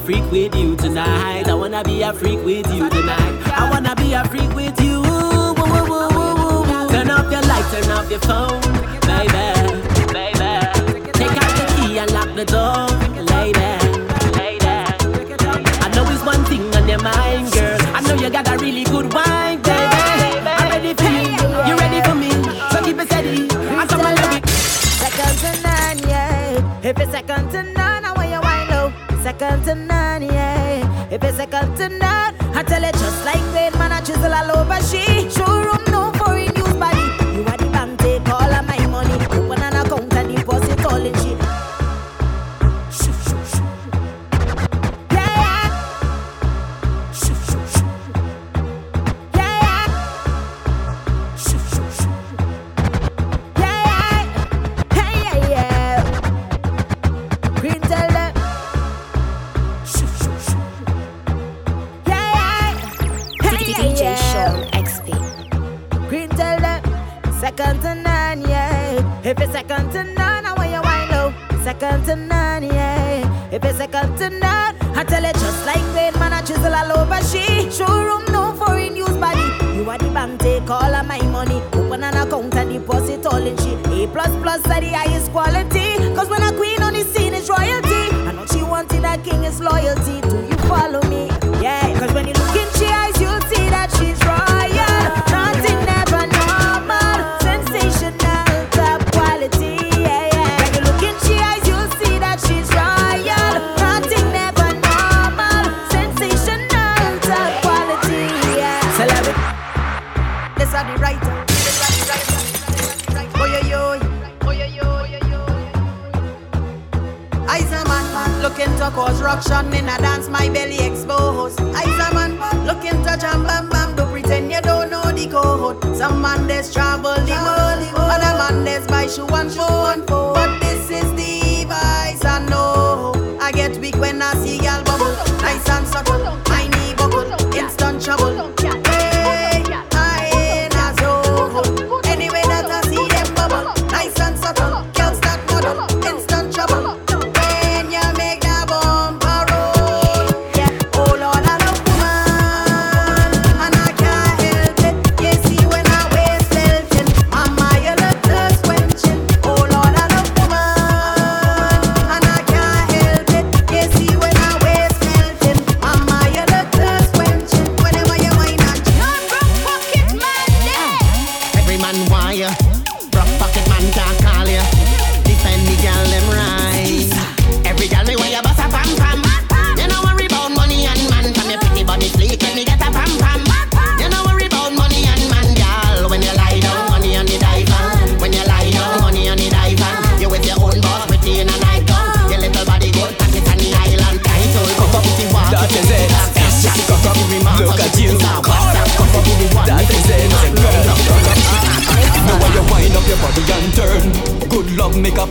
a freak with you tonight. I wanna be a freak with you tonight. I wanna be a freak with you. Turn off your light, turn off your phone, baby, baby. Take out the key and lock the door, lady, lady. I know it's one thing on your mind, girl. I know you got a really good wine, baby. I'm ready for you. You ready for me? So keep it steady. I'm coming, love it. Second to none, yeah. If it's second to none, I want your wine low. Second to none tonight. I tell it just like that, man, I chisel all over she. Sure she showroom no foreign use body. You are the bank, take all of my money. Open an account and deposit all in she. A plus plus are the highest quality. Cause when a queen on the scene is royalty. I know she wants in a king is loyalty. Do you follow me? Yeah, cause when you look in she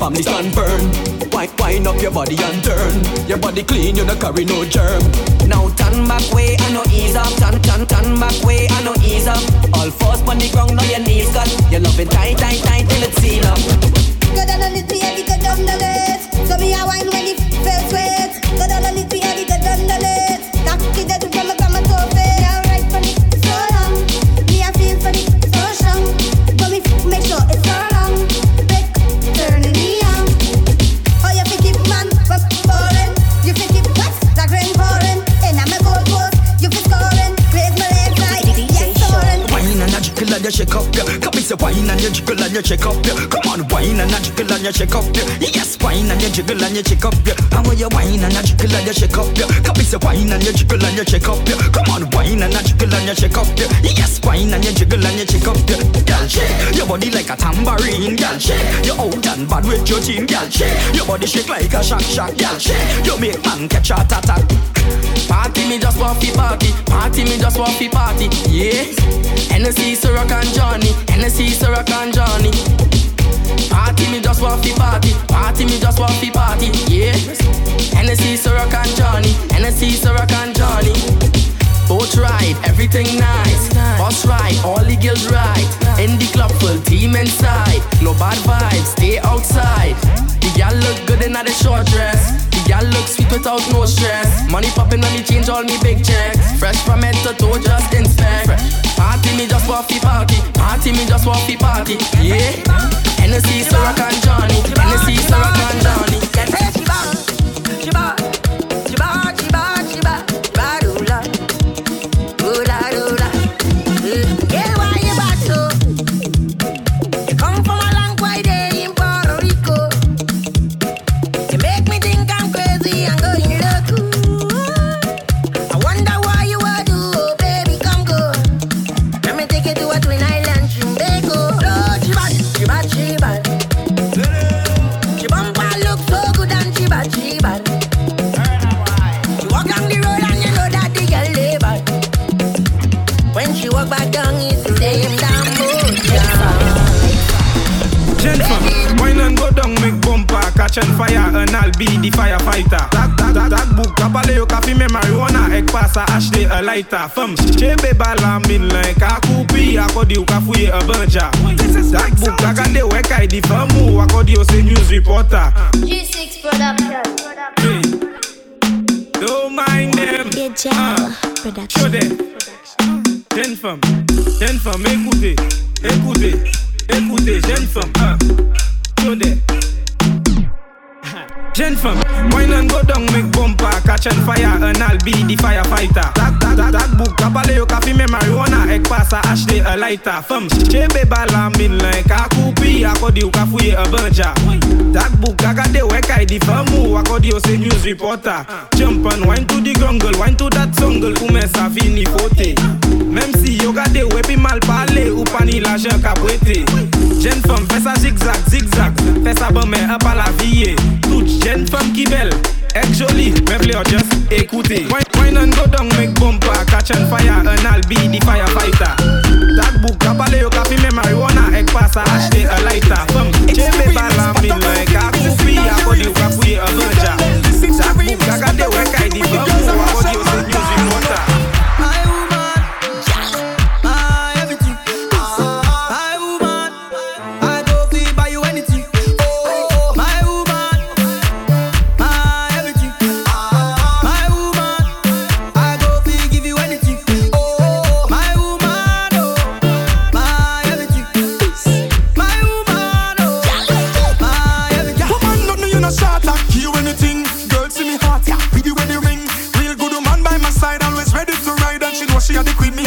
from the sunburn. Wind, wind up your body and turn. Your body clean, you don't carry no germ. Now turn back way, I know ease up. Turn, turn, turn back way, I know ease up. All fours on the ground, now your knees cut. You love it tight, tight, tight till it's seal up. Go down on it, me and go down the list. So me a wine when it feels sweet. Go down on it, me and go down the list. Shake up, yeah. Come and say wine and you jiggle and you shake up, yeah. Come on, wine and a jiggle and you shake up, yeah. Yes, wine and you jiggle and you shake up, yeah. How are you wine and a jiggle and you shake up, yeah. Come and say wine and you jiggle and you shake up, yeah. Come on, wine and a jiggle and you shake up, yeah. Yes, wine and you jiggle and you shake up, yeah. Girl, shake your body like a tambourine, girl, shake. You out and bad with your team, girl, shake. Your body shake like a shock, shock, girl, shake. You make man catch a attack. Party me just want fi party, party me just want fi party, yeah. Hennessy, Ciroc and Johnny, Hennessy, Ciroc and Johnny. Party me just want fi party, party me just want fi party, yeah. Hennessy, Ciroc and Johnny, Hennessy, Ciroc and Johnny. Boat ride, everything nice. Bus ride, all the girls right. In the club, full team inside. No bad vibes, stay outside. The gal look good in the short dress. Gal look sweet without no stress. Money popping on me, change all me big checks. Fresh from head to toe, just inspect. Party me just want fi party. Party me just want fi party. Yeah. Hennessy, Ciroc and Johnny. Hennessy, Ciroc and Johnny. a laita fam. Chebe bala min len ka koupi akodi ou ka fouye a banja. Dak bouk ka gande we ka di famu akodi ou se news reporter G6 production. Don't mind them. Uh, Show them. Jen fam, jen fam, ekoute, ekoute, ekoute, jen fam. Uh, Show them. Jen fam, wine and go down make bumper Catch and fire and I'll be the firefighter. Tak tak tak tak book Kapale yo kafi me marijuana Ek pasa ashte a lighter. Fam, chebe bala min lan Ka kupi akodi yo kafuye a banja. Tak book agade we kai di famu Akodi yo se news reporter. Jump and wine to the grungle Wine to that jungle Koume sa fini fote. Mem si yo gade wepi mal pale Ou pani la jen kapwete Jen fam, fesa zigzag zigzag Fesa bame apala viye Touch Jeune femme qui belle, ex jolie, meublé or just écoutez. Wine, wine and go down, make bump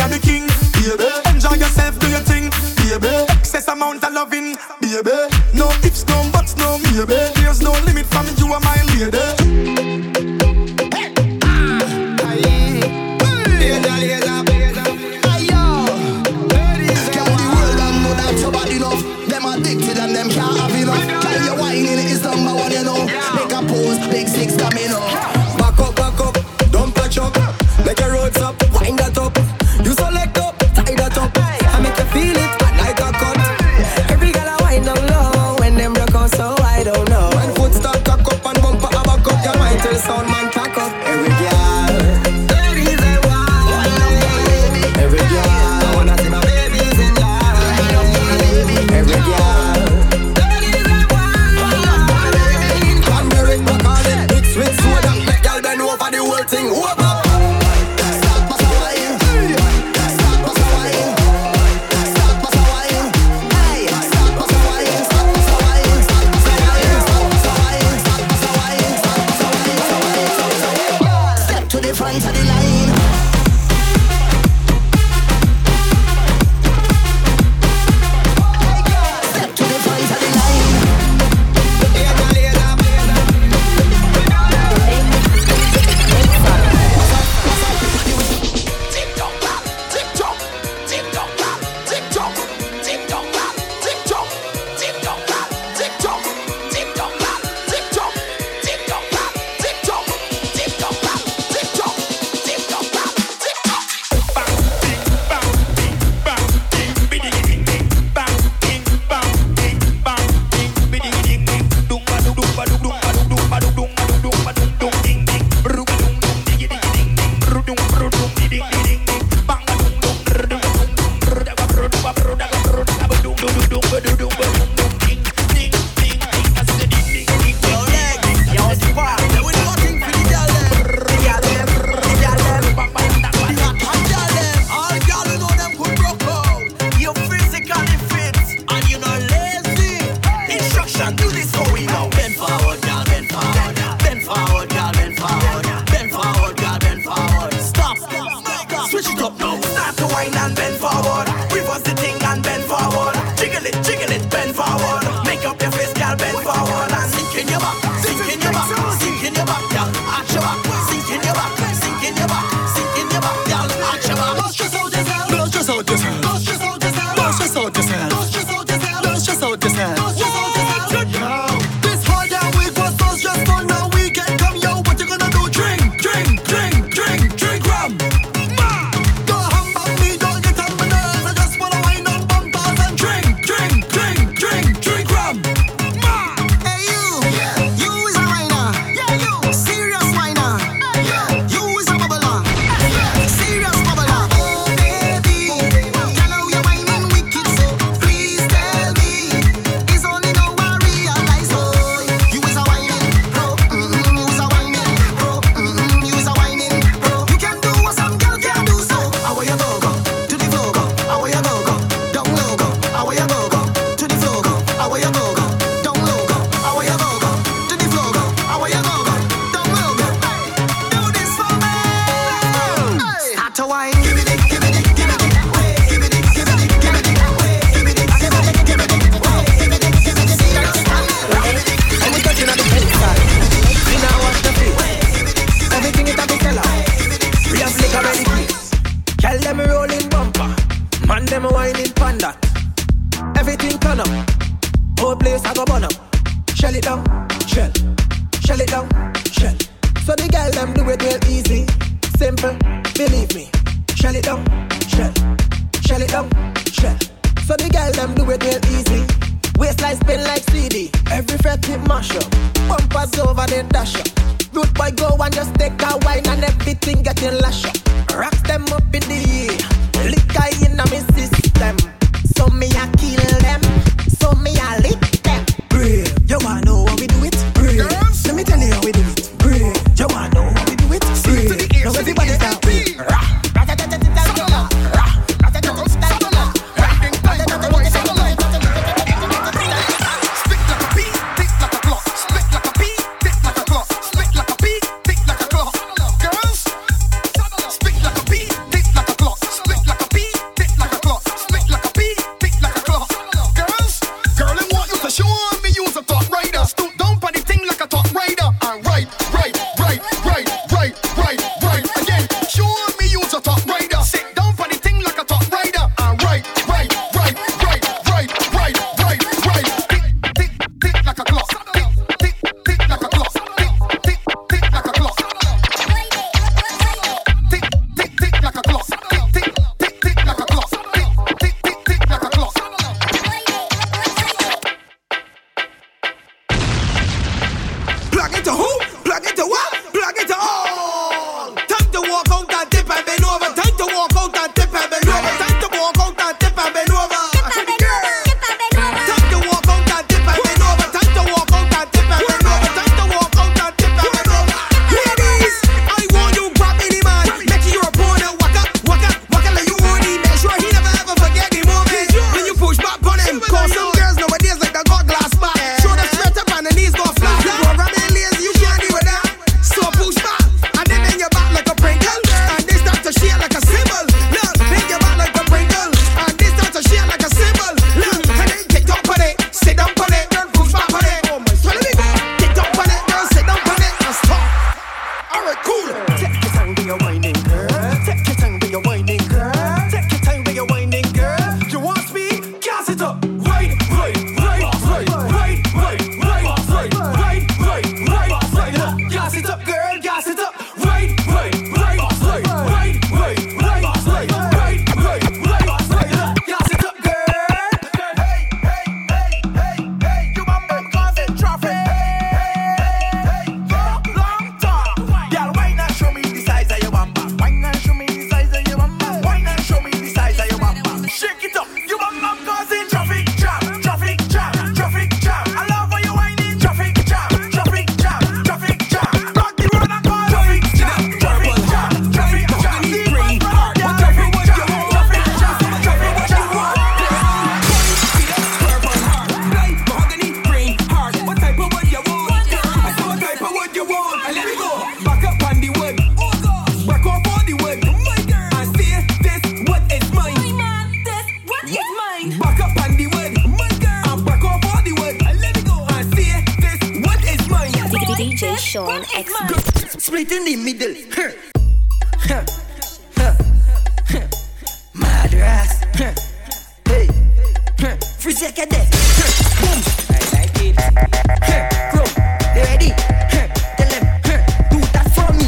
are the king. Baby, enjoy yourself, do your thing. Baby, excess amount of loving. Baby, no ifs, no buts, no maybe. Station X. Split in the middle. Madras. Hey. Free second day. Boom. I like it. Grow. you ready? Tell them. Do that for me.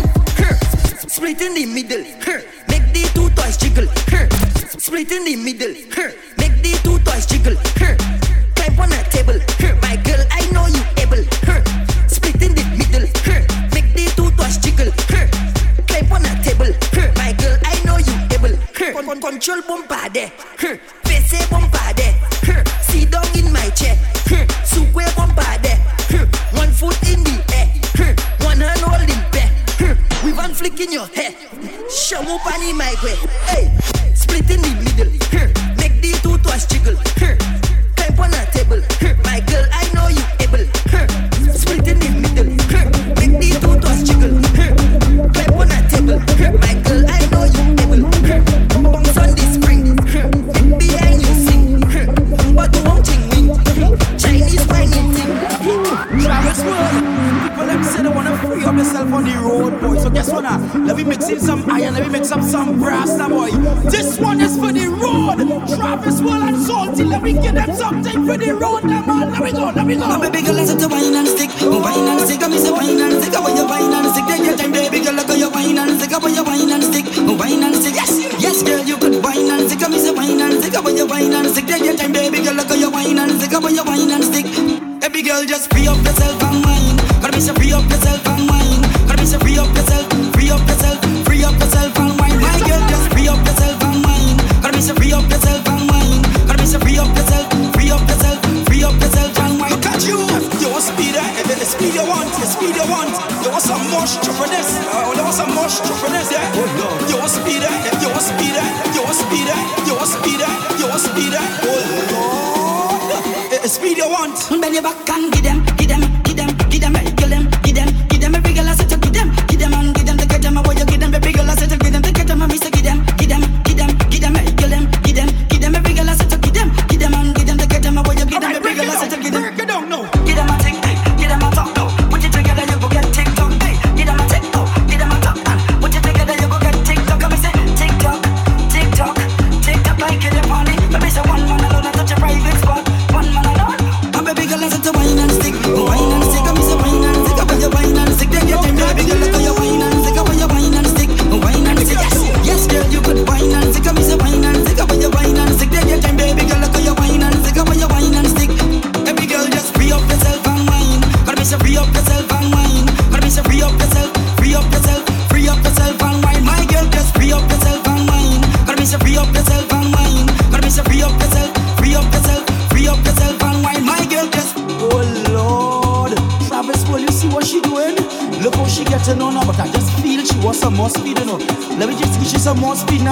Split in the middle. Make the two toys jiggle. Split in the middle. move on the mic with. Hey.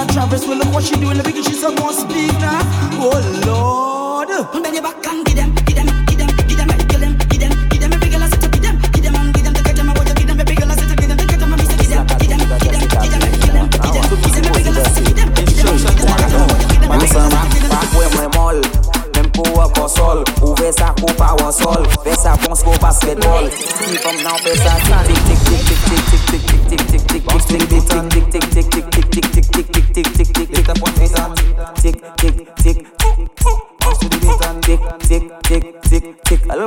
Travis, Well, look what she doing.